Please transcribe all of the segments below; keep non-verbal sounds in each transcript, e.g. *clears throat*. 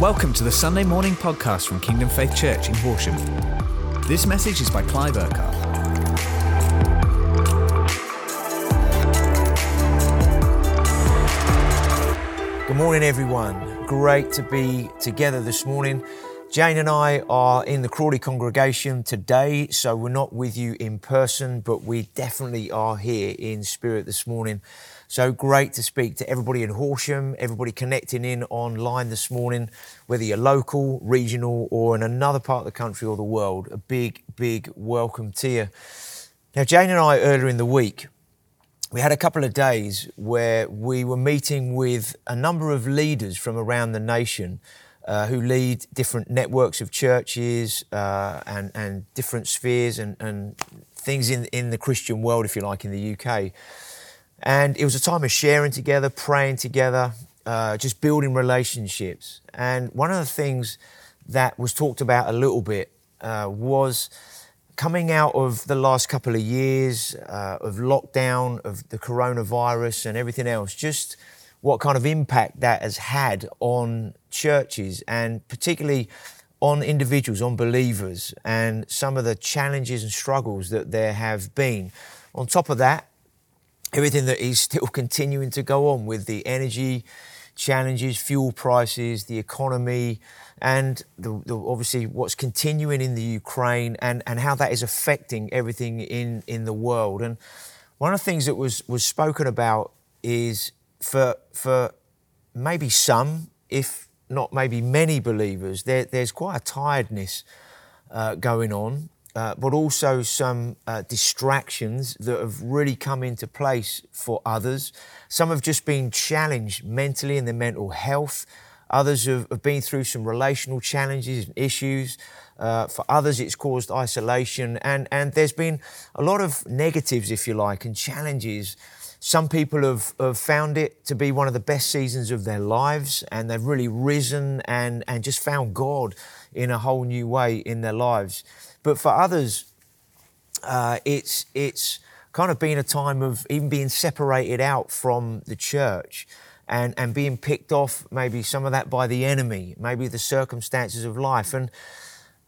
Welcome to the Sunday morning podcast from Kingdom Faith Church in Horsham. This message is by Clive Urquhart. Good morning, everyone. Great to be together this morning. Jane and I are in the Crawley congregation today, so we're not with you in person, but we definitely are here in spirit this morning. So great to speak to everybody in Horsham, everybody connecting in online this morning, whether you're local, regional, or in another part of the country or the world. A big, big welcome to you. Now, Jane and I, earlier in the week, we had a couple of days where we were meeting with a number of leaders from around the nation uh, who lead different networks of churches uh, and, and different spheres and, and things in, in the Christian world, if you like, in the UK. And it was a time of sharing together, praying together, uh, just building relationships. And one of the things that was talked about a little bit uh, was coming out of the last couple of years uh, of lockdown, of the coronavirus, and everything else, just what kind of impact that has had on churches and particularly on individuals, on believers, and some of the challenges and struggles that there have been. On top of that, everything that is *laughs* still continuing to go on with the energy challenges, fuel prices, the economy, and the, the, obviously what's continuing in the Ukraine and, and how that is affecting everything in, in the world. And one of the things that was, was spoken about is for, for maybe some, if not maybe many believers, there, there's quite a tiredness uh, going on uh, but also some uh, distractions that have really come into place for others. Some have just been challenged mentally in their mental health. Others have, have been through some relational challenges and issues. Uh, for others, it's caused isolation. And, and there's been a lot of negatives, if you like, and challenges. Some people have, have found it to be one of the best seasons of their lives, and they've really risen and, and just found God in a whole new way in their lives. But for others, uh, it's it's kind of been a time of even being separated out from the church and, and being picked off, maybe some of that by the enemy, maybe the circumstances of life. And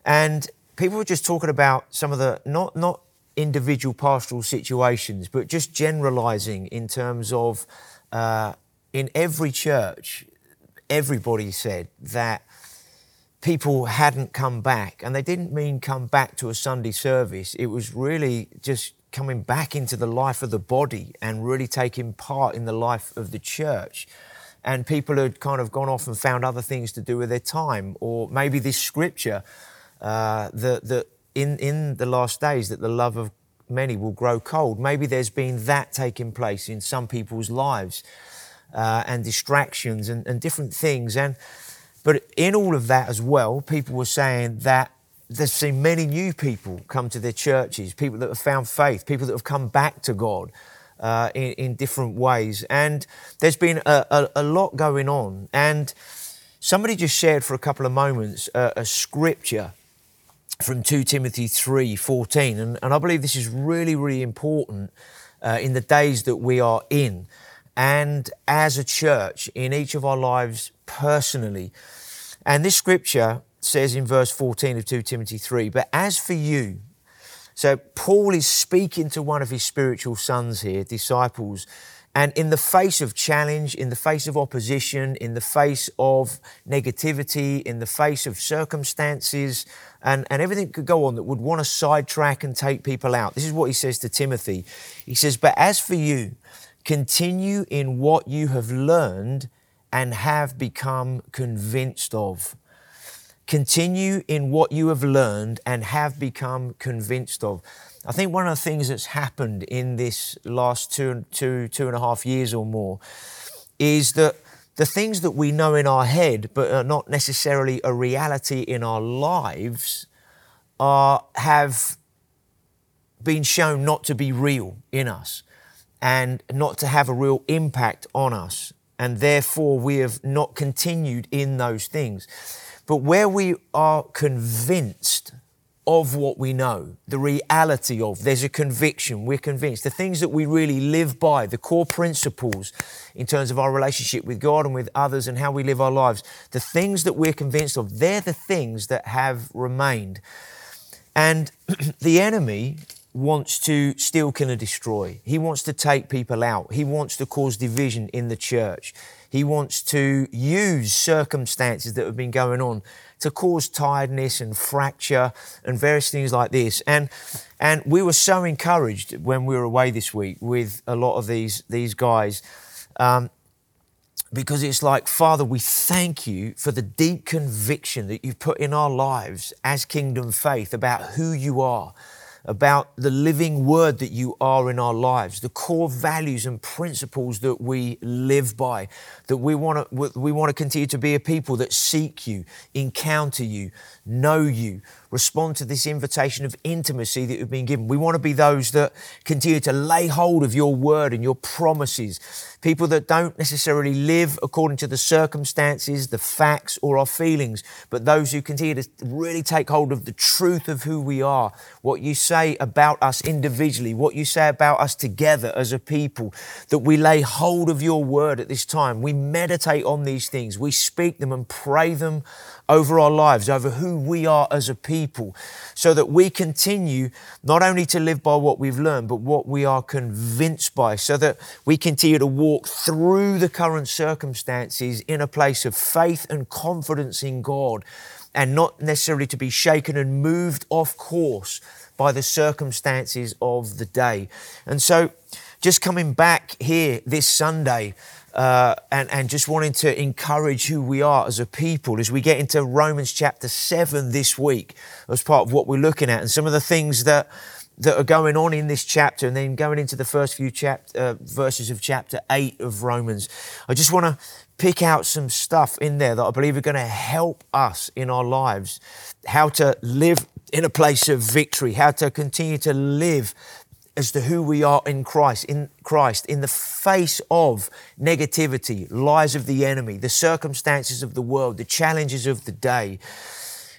and people were just talking about some of the not not individual pastoral situations, but just generalizing in terms of uh, in every church, everybody said that people hadn't come back. And they didn't mean come back to a Sunday service, it was really just coming back into the life of the body and really taking part in the life of the church. And people had kind of gone off and found other things to do with their time, or maybe this scripture uh, that, that in, in the last days that the love of many will grow cold. Maybe there's been that taking place in some people's lives uh, and distractions and, and different things. And but in all of that as well, people were saying that they've seen many new people come to their churches, people that have found faith, people that have come back to God uh, in, in, different ways. And there's been a, a, a, lot going on. And somebody just shared for a couple of moments a, a scripture from 2 Timothy 3 14. And, and, I believe this is really, really important uh, in the days that we are in and as a church in each of our lives personally. And this scripture says in verse 14 of 2 Timothy 3 But as for you, so Paul is speaking to one of his spiritual sons here, disciples, and in the face of challenge, in the face of opposition, in the face of negativity, in the face of circumstances, and, and everything could go on that would want to sidetrack and take people out. This is what he says to Timothy. He says, But as for you, continue in what you have learned and have become convinced of. Continue in what you have learned and have become convinced of. I think one of the things that's happened in this last two, two, two and a half years or more is that the things that we know in our head but are not necessarily a reality in our lives are, have been shown not to be real in us and not to have a real impact on us and therefore we have not continued in those things. But where we are convinced of what we know, the reality of. There's a conviction, we're convinced. The things that we really live by, the core principles in terms of our relationship with God and with others and how we live our lives, the things that we're convinced of, they're the things that have remained. And *clears throat* the enemy wants to steal, kill, and destroy. He wants to take people out. He wants to cause division in the church. He wants to use circumstances that have been going on to cause tiredness and fracture and various things like this. And and we were so encouraged when we were away this week with a lot of these these guys. Um, because it's like, Father, we thank you for the deep conviction that you've put in our lives as kingdom faith about who you are, about the living word that you are in our lives, the core values and principles that we live by, that we want to, we want to continue to be a people that seek you, encounter you, know you, respond to this invitation of intimacy that you've been given. We want to be those that continue to lay hold of your word and your promises. People that don't necessarily live according to the circumstances, the facts, or our feelings, but those who continue to really take hold of the truth of who we are, what you say about us individually, what you say about us together as a people, that we lay hold of your word at this time. We meditate on these things, we speak them and pray them over our lives, over who we are as a people, so that we continue not only to live by what we've learned, but what we are convinced by, so that we continue to walk through the current circumstances in a place of faith and confidence in God, and not necessarily to be shaken and moved off course by the circumstances of the day. And so, just coming back here this Sunday, uh, and, and just wanting to encourage who we are as a people as we get into Romans chapter 7 this week as part of what we're looking at and some of the things that that are going on in this chapter and then going into the first few chap- uh, verses of chapter 8 of Romans. I just want to pick out some stuff in there that I believe are going to help us in our lives, how to live in a place of victory, how to continue to live as to who we are in Christ, in Christ, in the face of negativity, lies of the enemy, the circumstances of the world, the challenges of the day.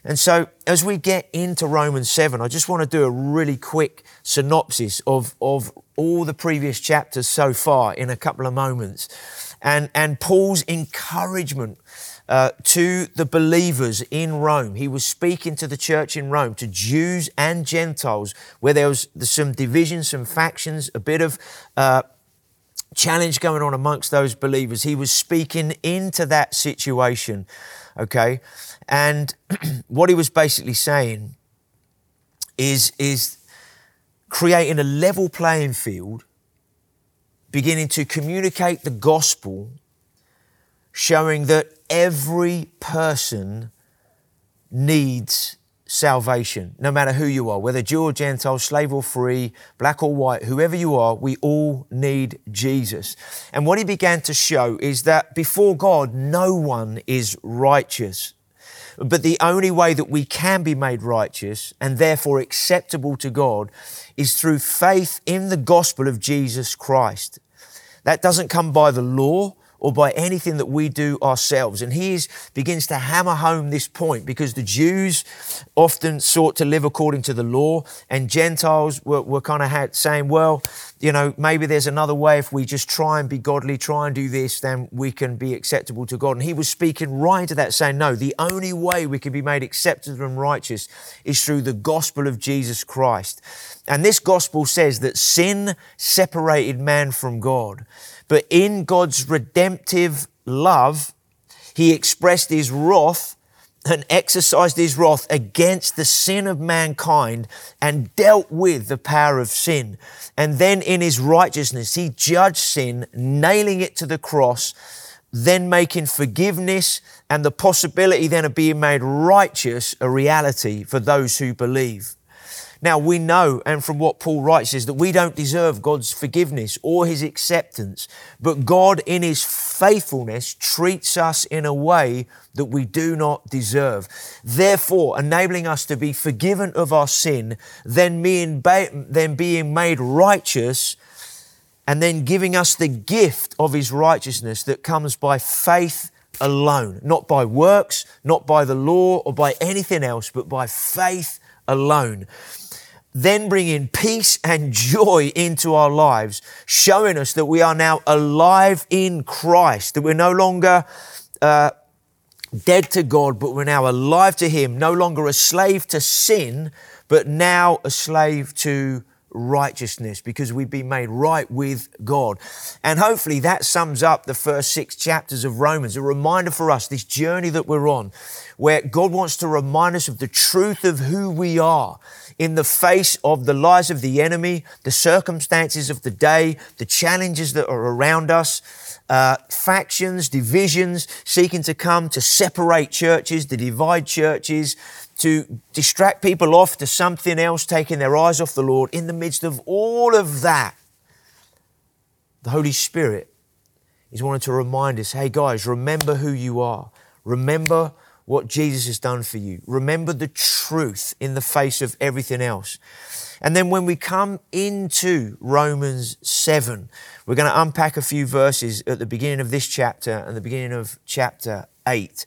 And so, as we get into Romans 7, I just want to do a really quick synopsis of, of all the previous chapters so far in a couple of moments. And, and Paul's encouragement uh, to the believers in Rome. He was speaking to the church in Rome, to Jews and Gentiles, where there was some division, some factions, a bit of uh, challenge going on amongst those believers. He was speaking into that situation, okay? And *clears throat* what he was basically saying is, is creating a level playing field, beginning to communicate the gospel, showing that every person needs salvation, no matter who you are, whether Jew or Gentile, slave or free, black or white, whoever you are, we all need Jesus. And what he began to show is that before God, no one is righteous. But the only way that we can be made righteous and therefore acceptable to God is through faith in the gospel of Jesus Christ. That doesn't come by the law or by anything that we do ourselves. And he begins to hammer home this point because the Jews often sought to live according to the law, and Gentiles were, were kind of saying, well, you know, maybe there's another way if we just try and be godly, try and do this, then we can be acceptable to God. And he was speaking right into that, saying, no, the only way we can be made acceptable and righteous is through the gospel of Jesus Christ. And this gospel says that sin separated man from God. But in God's redemptive love, he expressed his wrath and exercised his wrath against the sin of mankind and dealt with the power of sin. And then in his righteousness, he judged sin, nailing it to the cross, then making forgiveness and the possibility then of being made righteous a reality for those who believe. Now we know, and from what Paul writes, is that we don't deserve God's forgiveness or his acceptance, but God, in his faithfulness, treats us in a way that we do not deserve. Therefore, enabling us to be forgiven of our sin, then being, then being made righteous, and then giving us the gift of his righteousness that comes by faith alone, not by works, not by the law or by anything else, but by faith alone then bringing peace and joy into our lives, showing us that we are now alive in Christ, that we're no longer uh, dead to God, but we're now alive to Him, no longer a slave to sin, but now a slave to righteousness because we've been made right with God. And hopefully that sums up the first six chapters of Romans, a reminder for us, this journey that we're on, where God wants to remind us of the truth of who we are in the face of the lies of the enemy, the circumstances of the day, the challenges that are around us uh, factions, divisions seeking to come to separate churches, to divide churches, to distract people off to something else, taking their eyes off the Lord. In the midst of all of that, the Holy Spirit is wanting to remind us hey, guys, remember who you are. Remember what Jesus has done for you. Remember the truth in the face of everything else. And then when we come into Romans 7, we're going to unpack a few verses at the beginning of this chapter and the beginning of chapter 8.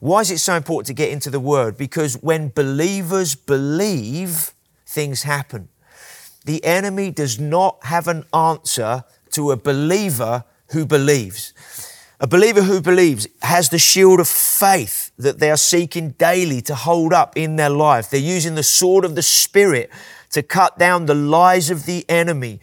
Why is it so important to get into the word? Because when believers believe, things happen. The enemy does not have an answer to a believer who believes. A believer who believes has the shield of faith that they are seeking daily to hold up in their life. They're using the sword of the Spirit to cut down the lies of the enemy.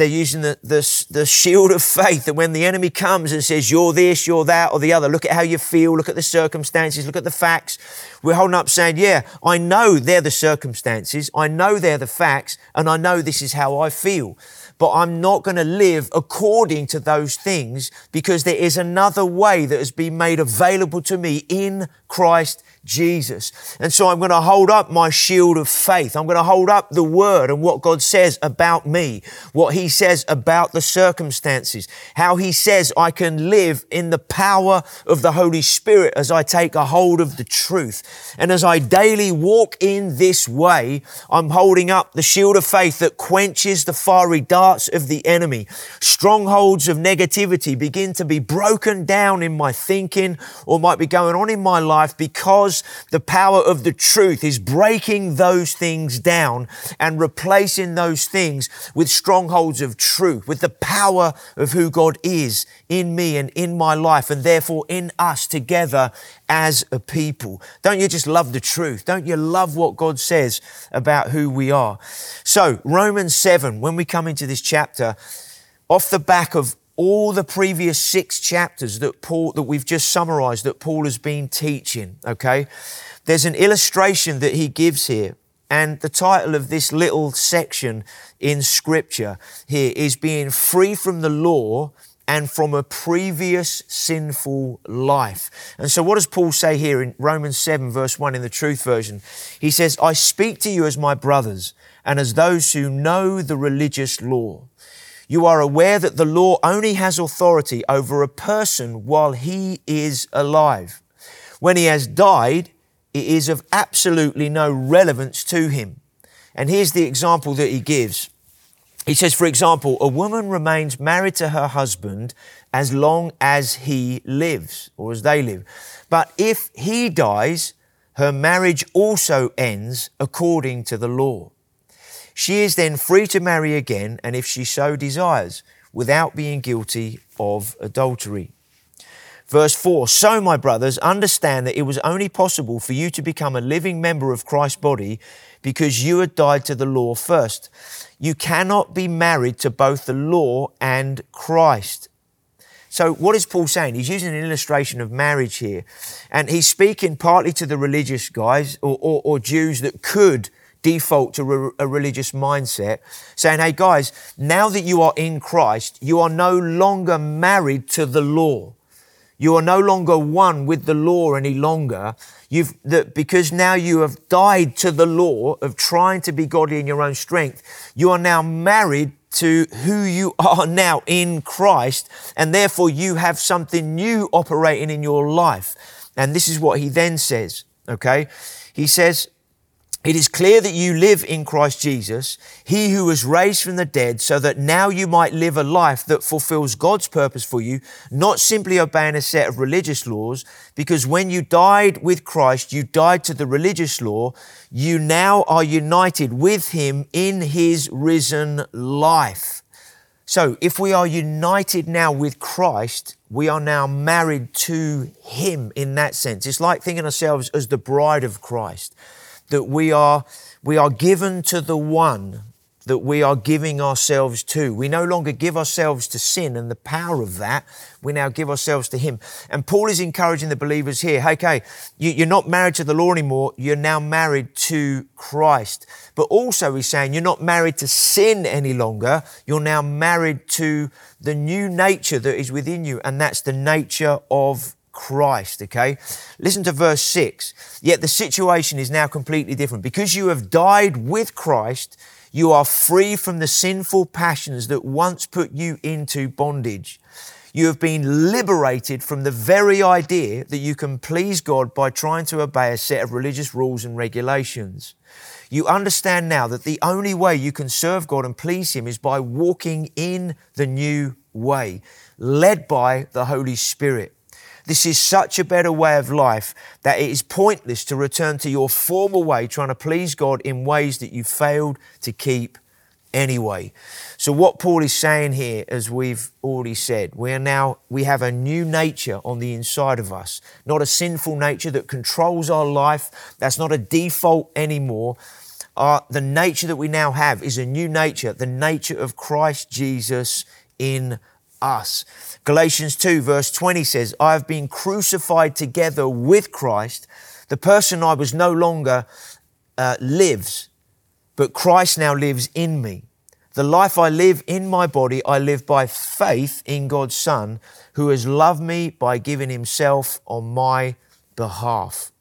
They're using the, the, the shield of faith that when the enemy comes and says, you're this, you're that, or the other, look at how you feel, look at the circumstances, look at the facts. We're holding up saying, yeah, I know they're the circumstances, I know they're the facts, and I know this is how I feel but I'm not going to live according to those things because there is another way that has been made available to me in Christ Jesus. And so I'm going to hold up my shield of faith. I'm going to hold up the word and what God says about me, what he says about the circumstances, how he says I can live in the power of the Holy Spirit as I take a hold of the truth. And as I daily walk in this way, I'm holding up the shield of faith that quenches the fiery darts of the enemy. Strongholds of negativity begin to be broken down in my thinking or might be going on in my life because because the power of the truth is breaking those things down and replacing those things with strongholds of truth, with the power of who God is in me and in my life, and therefore in us together as a people. Don't you just love the truth? Don't you love what God says about who we are? So, Romans 7, when we come into this chapter, off the back of all the previous six chapters that Paul, that we've just summarized, that Paul has been teaching, okay? There's an illustration that he gives here. And the title of this little section in scripture here is being free from the law and from a previous sinful life. And so, what does Paul say here in Romans 7, verse 1 in the Truth Version? He says, I speak to you as my brothers and as those who know the religious law you are aware that the law only has authority over a person while he is alive. When he has died, it is of absolutely no relevance to him. And here's the example that he gives. He says, for example, a woman remains married to her husband as long as he lives or as they live. But if he dies, her marriage also ends according to the law. She is then free to marry again, and if she so desires, without being guilty of adultery. Verse 4 So, my brothers, understand that it was only possible for you to become a living member of Christ's body because you had died to the law first. You cannot be married to both the law and Christ. So, what is Paul saying? He's using an illustration of marriage here. And he's speaking partly to the religious guys or, or, or Jews that could default to a religious mindset, saying, hey guys, now that you are in Christ, you are no longer married to the law. You are no longer one with the law any longer. You've, that because now you have died to the law of trying to be godly in your own strength, you are now married to who you *laughs* are now in Christ, and therefore you have something new operating in your life. And this is what he then says, okay? He says, it is clear that you live in Christ Jesus, He who was raised from the dead, so that now you might live a life that fulfills God's purpose for you, not simply obeying a set of religious laws, because when you died with Christ, you died to the religious law. You now are united with Him in His risen life. So if we are united now with Christ, we are now married to Him in that sense. It's like thinking ourselves as the bride of Christ that we are, we are given to the one that we are giving ourselves to. We no longer give ourselves to sin and the power of that. We now give ourselves to Him. And Paul is encouraging the believers here okay, you, are not married to the law anymore, you're now married to Christ. But also, he's saying you're not married to sin any longer, you're now married to the new nature that is within you, and that's the nature of Christ, okay? Listen to verse 6. Yet the situation is now completely different. Because you have died with Christ, you are free from the sinful passions that once put you into bondage. You have been liberated from the very idea that you can please God by trying to obey a set of religious rules and regulations. You understand now that the only way you can serve God and please Him is by walking in the new way, led by the Holy Spirit. This is such a better way of life that it is pointless to return to your former way, trying to please God in ways that you failed to keep anyway. So what Paul is saying here, as we've already said, we are now, we have a new nature on the inside of us, not a sinful nature that controls our life. That's not a default anymore. The nature that we now have is a new nature, the nature of Christ Jesus in us. Galatians 2, verse 20 says, I have been crucified together with Christ. The person I was no longer uh, lives, but Christ now lives in me. The life I live in my body, I live by faith in God's Son, who has loved me by giving himself on my behalf.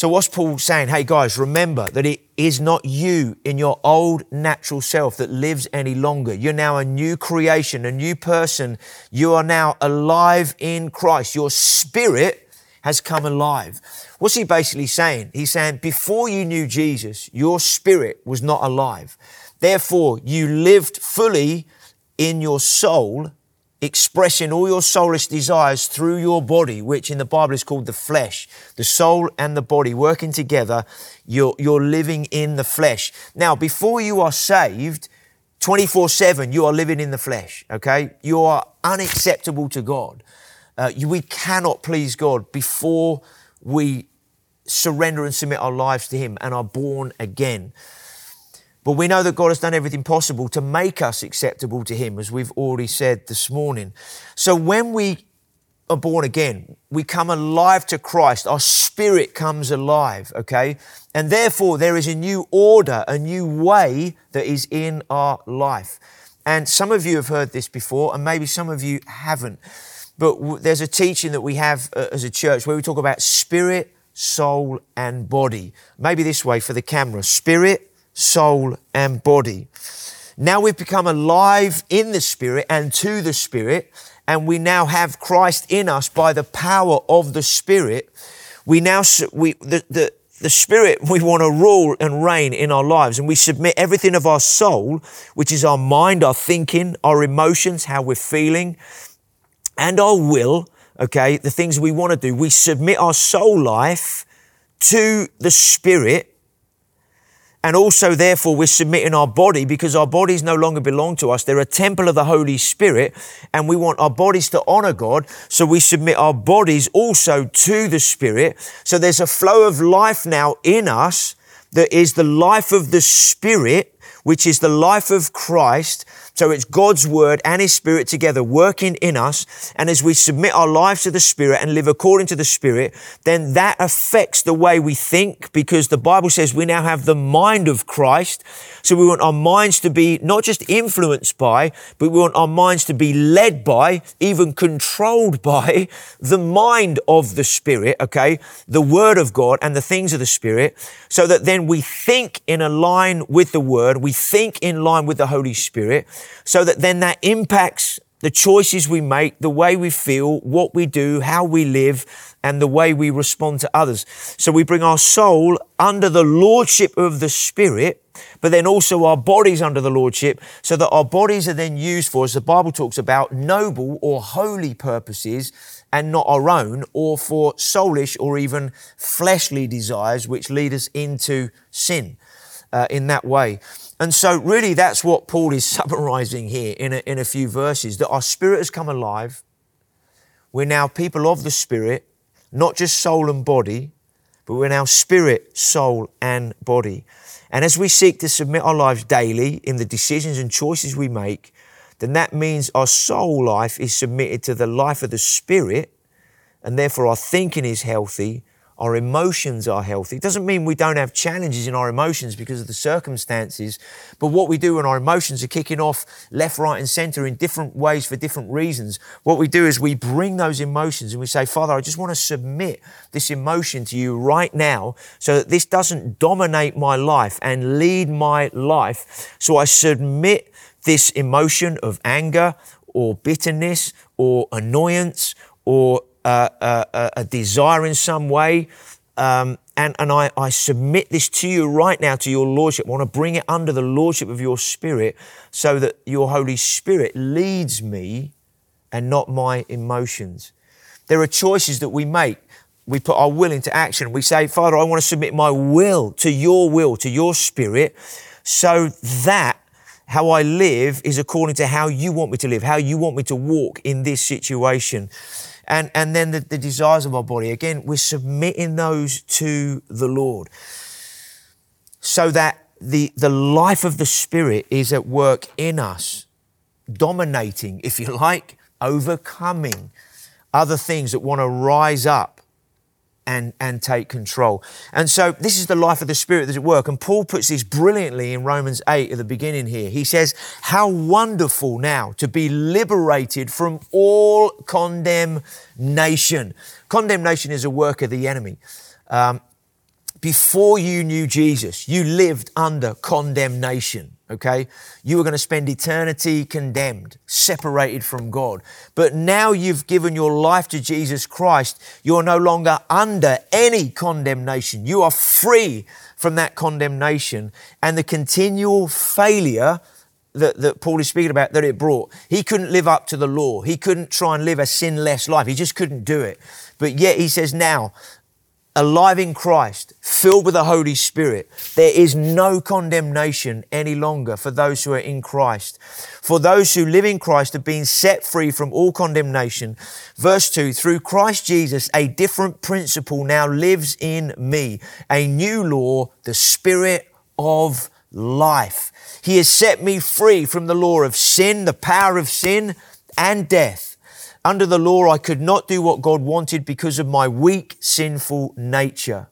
So, what's Paul saying? Hey, guys, remember that it is not you in your old natural self that lives any longer. You're now a new creation, a new person. You are now alive in Christ. Your spirit has come alive. What's he basically saying? He's saying, before you knew Jesus, your spirit was not alive. Therefore, you lived fully in your soul expressing all your soulish desires through your body, which in the Bible is called the flesh. The soul and the body working together, you're, you're living in the flesh. Now, before you are saved, 24 7, you are living in the flesh, okay? You are unacceptable to God. Uh, you, we cannot please God before we surrender and submit our lives to Him and are born again. But we know that God has done everything possible to make us acceptable to Him, as we've already said this morning. So when we are born again, we come alive to Christ. Our spirit comes alive, okay? And therefore, there is a new order, a new way that is in our life. And some of you have heard this before, and maybe some of you haven't. But there's a teaching that we have uh, as a church where we talk about spirit, soul, and body. Maybe this way for the camera spirit, soul, and body. Now we've become alive in the Spirit and to the Spirit, and we now have Christ in us by the power of the Spirit. We now, we, the, the, the Spirit, we want to rule and reign in our lives, and we submit everything of our soul, which is our mind, our thinking, our emotions, how we're feeling, and our will, okay, the things we want to do. We submit our soul life to the Spirit and also, therefore, we're submitting our body because our bodies no longer belong to us. They're a temple of the Holy Spirit, and we want our bodies to honor God. So we submit our bodies also to the Spirit. So there's a flow of life now in us that is the life of the Spirit, which is the life of Christ so it's God's word and his spirit together working in us. And as we submit our lives to the spirit and live according to the spirit, then that affects the way we think because the Bible says we now have the mind of Christ. So we want our minds to be not just influenced by, but we want our minds to be led by, even controlled *laughs* by the mind of the spirit, okay? The word of God and the things of the spirit so that then we think in a line with the word. We think in line with the Holy Spirit so that then that impacts the choices we make, the way we feel, what we do, how we live, and the way we respond to others. So we bring our soul under the lordship of the Spirit, but then also our bodies under the lordship, so that our bodies are then used for, as the Bible talks about, noble or holy purposes and not our own, or for soulish or even fleshly desires which lead us into sin uh, in that way. And so, really, that's what Paul is *laughs* summarizing here in a, in a few verses that our spirit has come alive. We're now people of the spirit, not just soul and body, but we're now spirit, soul, and body. And as we seek to submit our lives daily in the decisions and choices we make, then that means our soul life is submitted to the life of the spirit, and therefore our thinking is healthy, our emotions are healthy. It doesn't mean we don't have challenges in our emotions because of the circumstances, but what we do when our emotions are kicking off left, right, and center in different ways for different reasons, what we do is we bring those emotions and we say, Father, I just want to submit this emotion to you right now so that this doesn't dominate my life and lead my life. So I submit this emotion of anger or bitterness or annoyance or a, a, desire in some way. Um, and, and I, I submit this to you right now, to your Lordship. I want to bring it under the Lordship of your Spirit so that your Holy Spirit leads me and not my emotions. There are choices that we make. We put our will into action. We say, Father, I want to submit my will to your will, to your Spirit, so that how I live is according to how you want me to live, how you want me to walk in this situation and, and then the, the desires of our body. Again, we're submitting those to the Lord so that the, the life of the Spirit is at work in us, dominating, if you like, overcoming other things that want to rise up and, and take control. And so this is the life of the Spirit that's at work. And Paul puts this brilliantly in Romans 8 at the beginning here. He says, How wonderful now to be liberated from all condemnation. Condemnation is a work of the enemy. Um, before you knew Jesus, you lived under condemnation okay? You were going to spend eternity condemned, separated from God. But now you've given your life to Jesus Christ, you're no longer under any condemnation. You are free from that condemnation and the continual failure that, that Paul is speaking about that it brought. He couldn't live up to the law. He couldn't try and live a sinless life. He just couldn't do it. But yet he says now, alive in Christ, filled with the Holy Spirit, there is no condemnation any longer for those who are in Christ. For those who live in Christ have been set free from all condemnation. Verse 2 Through Christ Jesus, a different principle now lives in me, a new law, the Spirit of life. He has set me free from the law of sin, the power of sin and death. Under the law, I could not do what God wanted because of my weak, sinful nature.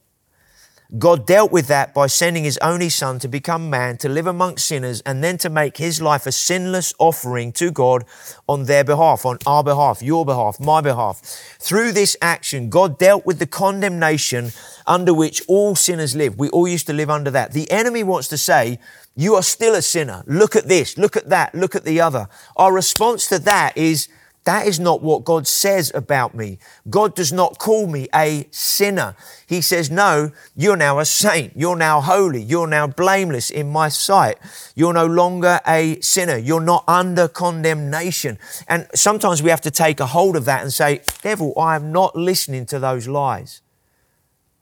God dealt with that by sending his only son to become man, to live amongst sinners, and then to make his life a sinless offering to God on their behalf, on our behalf, your behalf, my behalf. Through this action, God dealt with the condemnation under which all sinners live. We all used to live under that. The enemy wants to say, you are still a sinner. Look at this, look at that, look at the other. Our response to that is, that is not what God says about me. God does not call me a sinner. He says, No, you're now a saint. You're now holy. You're now blameless in my sight. You're no longer a sinner. You're not under condemnation. And sometimes we have to take a hold of that and say, Devil, I am not listening to those lies.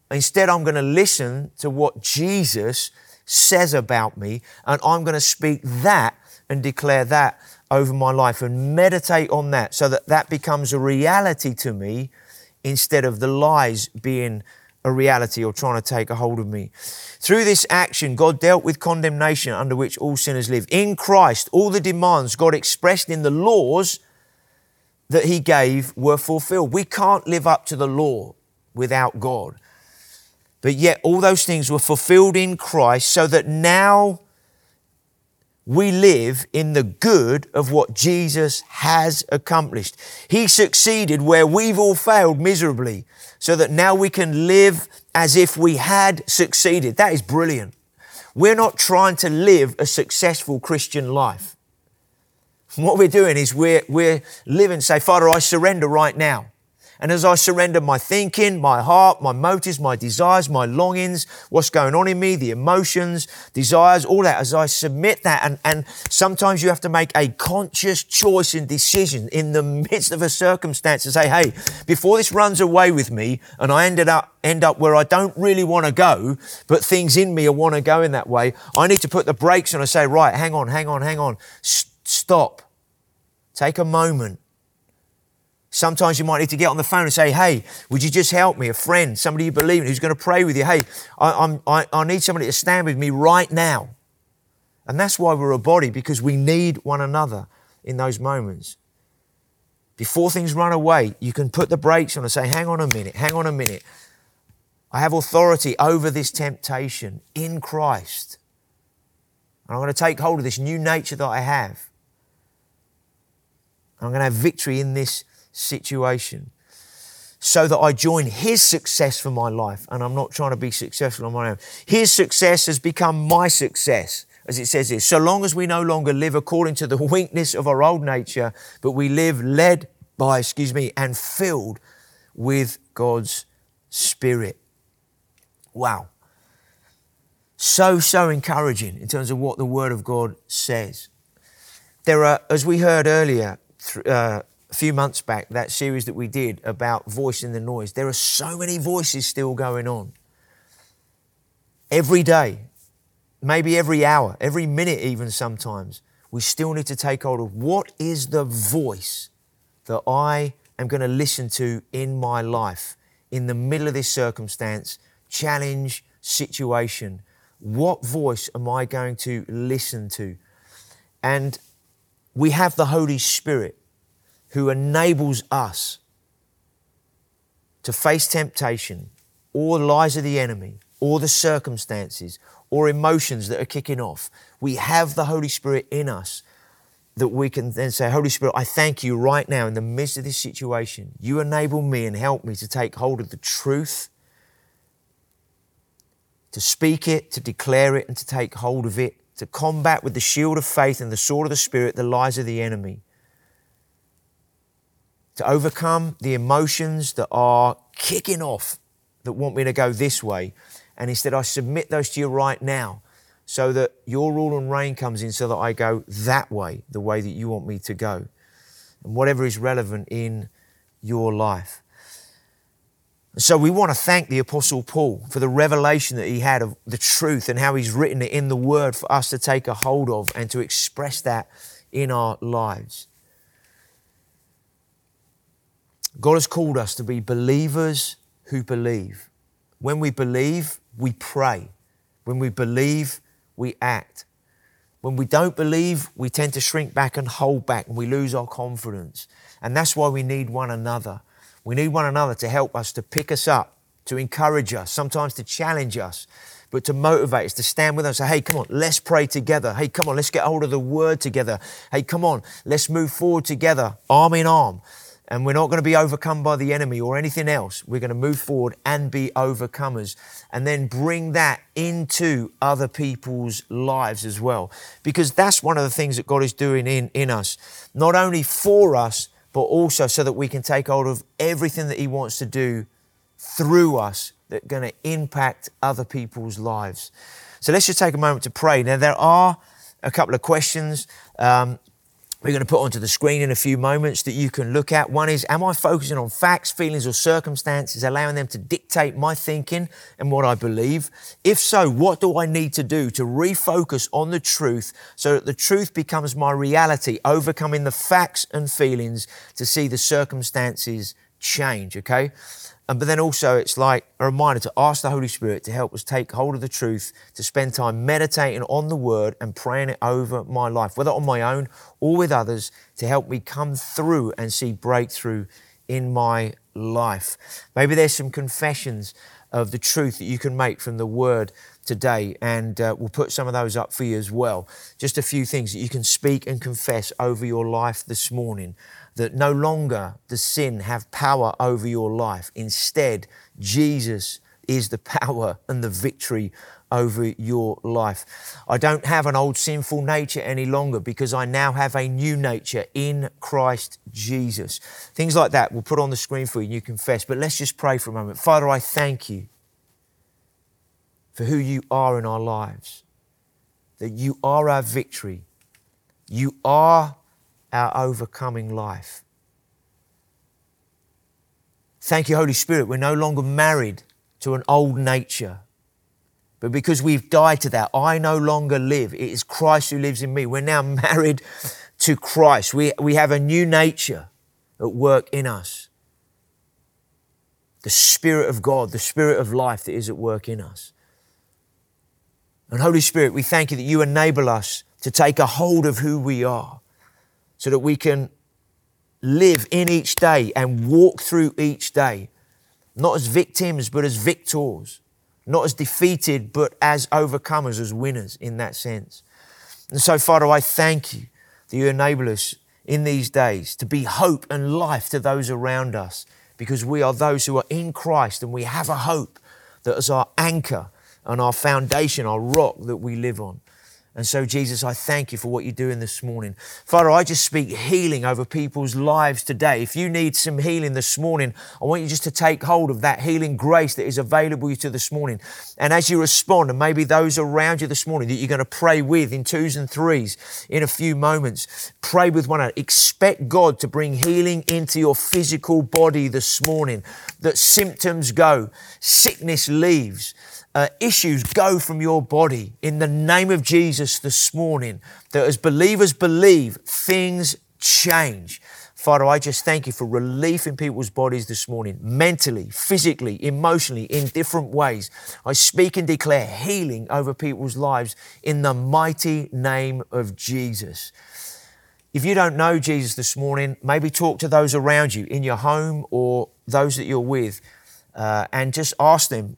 Instead, I'm going to listen to what Jesus says about me, and I'm going to speak that and declare that over my life and meditate on that so that that becomes a reality to me instead of the lies being a reality or trying to take a hold of me. Through this action, God dealt with condemnation under which all sinners live. In Christ, all the demands God expressed in the laws that He gave were fulfilled. We can't live up to the law without God. But yet, all those things were fulfilled in Christ so that now we live in the good of what Jesus has accomplished. He succeeded where we've all failed miserably, so that now we can live as if we had succeeded. That is brilliant. We're not trying to live a successful Christian life. What we're doing is we're, we're living, say, Father, I surrender right now. And as I surrender my thinking, my heart, my motives, my desires, my longings, what's going on in me, the emotions, desires, all that, as I submit that, and, and sometimes you have to make a conscious choice and decision in the midst of a circumstance to say, hey, before this runs away with me and I ended up end up where I don't really want to go, but things in me want to go in that way, I need to put the brakes on and say, right, hang on, hang on, hang on, S- stop. Take a moment Sometimes you might need to get on the phone and say, Hey, would you just help me? A friend, somebody you believe in who's going to pray with you. Hey, I, I, I need somebody to stand with me right now. And that's why we're a body, because we need one another in those moments. Before things run away, you can put the brakes on and say, Hang on a minute, hang on a minute. I have authority over this temptation in Christ. And I'm going to take hold of this new nature that I have. I'm going to have victory in this situation so that I join his success for my life. And I'm not trying to be successful on my own. His success has become my success, as it says here. So long as we no longer live according to the *laughs* weakness of our old nature, but we live led by, excuse me, and filled with God's Spirit. Wow. So, so encouraging in terms of what the Word of God says. There are, as we heard earlier, uh, a few months back, that series that we did about voice in the noise, there are so many voices still going on. Every day, maybe every hour, every minute, even sometimes, we still need to take hold of what is the voice that I am going to listen to in my life in the middle of this circumstance, challenge, situation. What voice am I going to listen to? And we have the Holy Spirit who enables us to face temptation or lies of the enemy or the circumstances or emotions that are kicking off. We have the Holy Spirit in us that we can then say, Holy Spirit, I thank you right now in the midst of this situation. You enable me and help me to take hold of the truth, to speak it, to declare it, and to take hold of it, to combat with the shield of faith and the sword of the Spirit the lies of the enemy to overcome the emotions that are kicking off that want me to go this way. And instead, I submit those to you right now so that your rule and reign comes in so that I go that way, the way that you want me to go. And whatever is relevant in your life. So we want to thank the Apostle Paul for the revelation that he had of the truth and how he's written it in the Word for us to take a hold of and to express that in our lives. God has called us to be believers who believe. When we believe, we pray. When we believe, we act. When we don't believe, we tend to shrink back and hold back and we lose our confidence. And that's why we need one another. We need one another to help us, to pick us up, to encourage us, sometimes to challenge us, but to motivate us, to stand with us. Say, hey, come on, let's pray together. Hey, come on, let's get hold of the word together. Hey, come on, let's move forward together, arm in arm and we're not going to be overcome by the enemy or anything else. We're going to move forward and be overcomers and then bring that into other people's lives as well. Because that's one of the things that God is doing in, in us, not only for us, but also so that we can take hold of everything that He wants to do through us that's going to impact other people's lives. So let's just take a moment to pray. Now, there are a couple of questions. Um, we're going to put onto the screen in a few moments that you can look at. One is, am I focusing on facts, feelings, or circumstances, allowing them to dictate my thinking and what I believe? If so, what do I need to do to refocus on the truth so that the truth becomes my reality, overcoming the facts and feelings to see the circumstances change, okay? And, but then also, it's like a reminder to ask the Holy Spirit to help us take hold of the truth, to spend time meditating on the Word and praying it over my life, whether on my own or with others, to help me come through and see breakthrough in my life. Maybe there's some confessions of the truth that you can make from the Word today, and uh, we'll put some of those up for you as well. Just a few things that you can speak and confess over your life this morning that no longer the sin have power over your life. Instead, Jesus is the *laughs* power and the victory over your life. I don't have an old sinful nature any longer because I now have a new nature in Christ Jesus. Things like that we'll put on the screen for you and you confess. But let's just pray for a moment. Father, I thank you for who you are in our lives, that you are our victory, you are our overcoming life. Thank you, Holy Spirit. We're no longer married to an old nature. But because we've died to that, I no longer live. It is Christ who lives in me. We're now *laughs* married to Christ. We, we have a new nature at work in us. The Spirit of God, the Spirit of life that is at work in us. And Holy Spirit, we thank you that you enable us to take a hold of who we are so that we can live in each day and walk through each day, not as victims, but as victors, not as defeated, but as overcomers, as winners in that sense. And so, Father, I thank you that you enable us in these days to be hope and life to those around us because we are those who are in Christ and we have a hope that is our anchor and our foundation, our rock that we live on. And so, Jesus, I thank you for what you're doing this morning. Father, I just speak healing over people's lives today. If you need some healing this morning, I want you just to take hold of that healing grace that is available to you this morning. And as you respond, and maybe those around you this morning that you're going to pray with in twos and threes in a few moments, pray with one another. Expect God to bring healing into your physical body this morning, that symptoms go, sickness leaves uh, issues go from your body in the name of Jesus this morning. That as believers believe, things change. Father, I just thank you for relief in people's bodies this morning, mentally, physically, emotionally, in different ways. I speak and declare healing over people's lives in the mighty name of Jesus. If you don't know Jesus this morning, maybe talk to those around you in your home or those that you're with uh, and just ask them,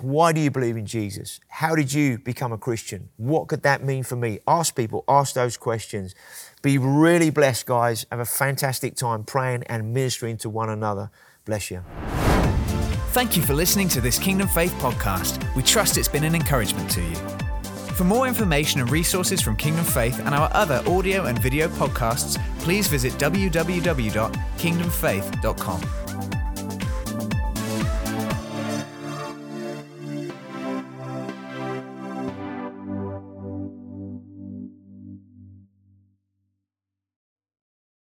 why do you believe in Jesus? How did you become a Christian? What could that mean for me? Ask people, ask those questions. Be really blessed, guys. Have a fantastic time praying and ministering to one another. Bless you. Thank you for listening to this Kingdom Faith podcast. We trust it's been an encouragement to you. For more information and resources from Kingdom Faith and our other audio and video podcasts, please visit www.kingdomfaith.com.